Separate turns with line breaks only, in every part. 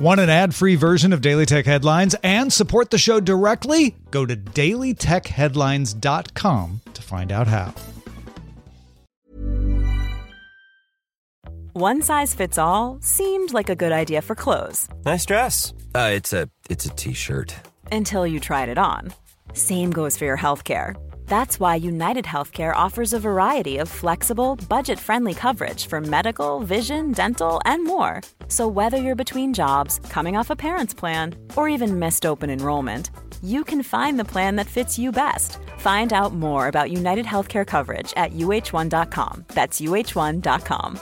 Want an ad free version of Daily Tech Headlines and support the show directly? Go to dailytechheadlines.com to find out how.
One size fits all seemed like a good idea for clothes.
Nice dress. Uh, it's a it's a t-shirt.
Until you tried it on. Same goes for your health care. That's why United Healthcare offers a variety of flexible, budget friendly coverage for medical, vision, dental, and more. So, whether you're between jobs, coming off a parent's plan, or even missed open enrollment, you can find the plan that fits you best. Find out more about United Healthcare coverage at uh1.com. That's uh1.com.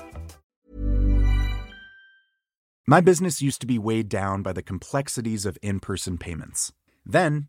My business used to be weighed down by the complexities of in person payments. Then,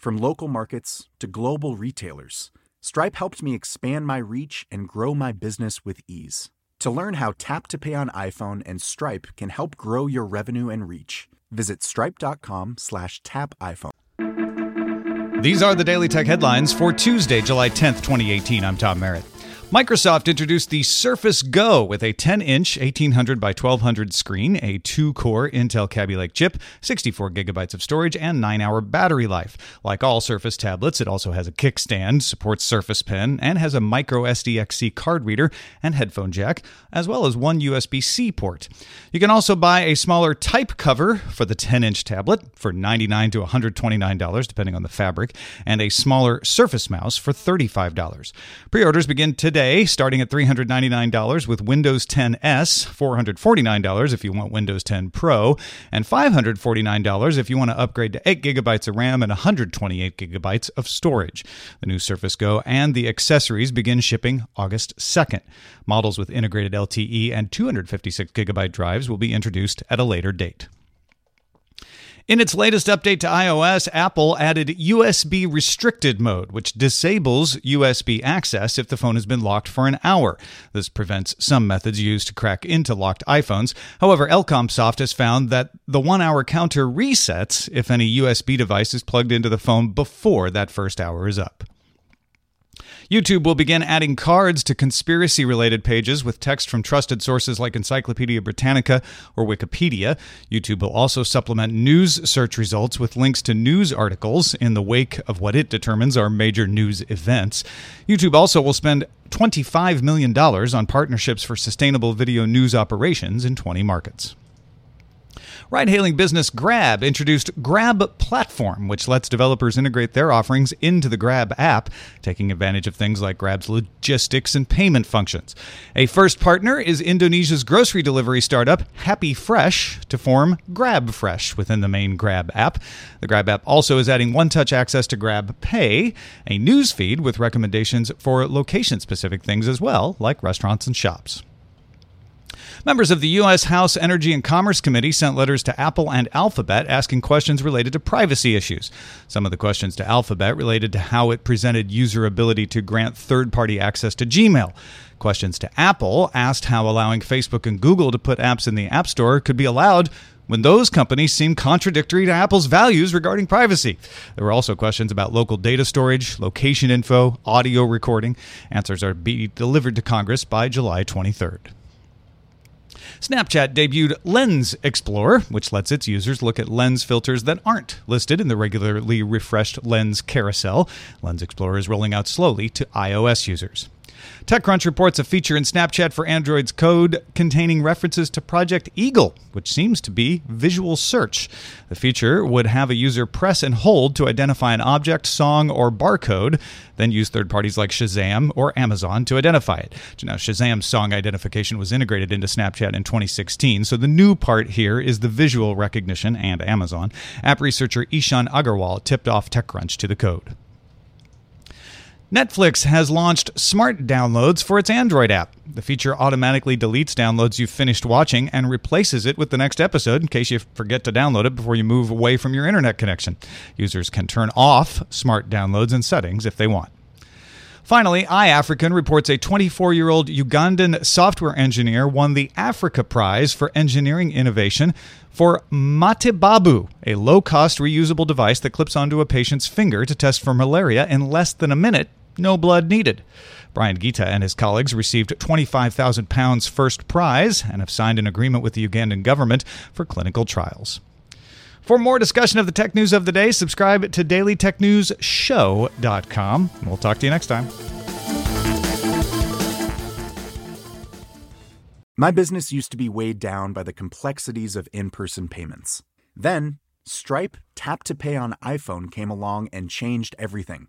From local markets to global retailers, Stripe helped me expand my reach and grow my business with ease. To learn how Tap to Pay on iPhone and Stripe can help grow your revenue and reach, visit stripe.com slash tap iPhone.
These are the Daily Tech headlines for Tuesday, July 10th, 2018. I'm Tom Merritt. Microsoft introduced the Surface Go with a 10 inch 1800 by 1200 screen, a two core Intel Kaby Lake chip, 64 gigabytes of storage, and 9 hour battery life. Like all Surface tablets, it also has a kickstand, supports Surface Pen, and has a micro SDXC card reader and headphone jack, as well as one USB C port. You can also buy a smaller type cover for the 10 inch tablet for $99 to $129, depending on the fabric, and a smaller Surface mouse for $35. Pre orders begin today today, starting at $399 with Windows 10 S, $449 if you want Windows 10 Pro, and $549 if you want to upgrade to 8 gigabytes of RAM and 128 gigabytes of storage. The new Surface Go and the accessories begin shipping August 2nd. Models with integrated LTE and 256 gigabyte drives will be introduced at a later date. In its latest update to iOS, Apple added USB restricted mode, which disables USB access if the phone has been locked for an hour. This prevents some methods used to crack into locked iPhones. However, ElcomSoft has found that the one hour counter resets if any USB device is plugged into the phone before that first hour is up. YouTube will begin adding cards to conspiracy related pages with text from trusted sources like Encyclopedia Britannica or Wikipedia. YouTube will also supplement news search results with links to news articles in the wake of what it determines are major news events. YouTube also will spend $25 million on partnerships for sustainable video news operations in 20 markets. Ride hailing business Grab introduced Grab Platform, which lets developers integrate their offerings into the Grab app, taking advantage of things like Grab's logistics and payment functions. A first partner is Indonesia's grocery delivery startup Happy Fresh to form Grab Fresh within the main Grab app. The Grab app also is adding one touch access to Grab Pay, a news feed with recommendations for location specific things as well, like restaurants and shops. Members of the U.S. House Energy and Commerce Committee sent letters to Apple and Alphabet asking questions related to privacy issues. Some of the questions to Alphabet related to how it presented user ability to grant third party access to Gmail. Questions to Apple asked how allowing Facebook and Google to put apps in the App Store could be allowed when those companies seem contradictory to Apple's values regarding privacy. There were also questions about local data storage, location info, audio recording. Answers are to be delivered to Congress by July 23rd. Snapchat debuted Lens Explorer, which lets its users look at lens filters that aren't listed in the regularly refreshed Lens carousel. Lens Explorer is rolling out slowly to iOS users. TechCrunch reports a feature in Snapchat for Android's code containing references to Project Eagle, which seems to be visual search. The feature would have a user press and hold to identify an object, song, or barcode, then use third parties like Shazam or Amazon to identify it. Now, Shazam's song identification was integrated into Snapchat in 2016, so the new part here is the visual recognition and Amazon. App researcher Ishan Agarwal tipped off TechCrunch to the code. Netflix has launched smart downloads for its Android app. The feature automatically deletes downloads you've finished watching and replaces it with the next episode in case you forget to download it before you move away from your internet connection. Users can turn off smart downloads in settings if they want. Finally, iAfrikan reports a 24 year old Ugandan software engineer won the Africa Prize for Engineering Innovation for Matibabu, a low cost reusable device that clips onto a patient's finger to test for malaria in less than a minute no blood needed. Brian Gitta and his colleagues received £25,000 first prize and have signed an agreement with the Ugandan government for clinical trials. For more discussion of the tech news of the day, subscribe to dailytechnewsshow.com. We'll talk to you next time.
My business used to be weighed down by the complexities of in person payments. Then, Stripe Tap to Pay on iPhone came along and changed everything.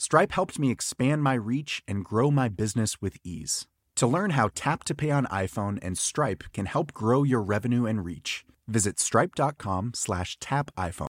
Stripe helped me expand my reach and grow my business with ease. To learn how Tap to Pay on iPhone and Stripe can help grow your revenue and reach, visit stripe.com slash tap iPhone.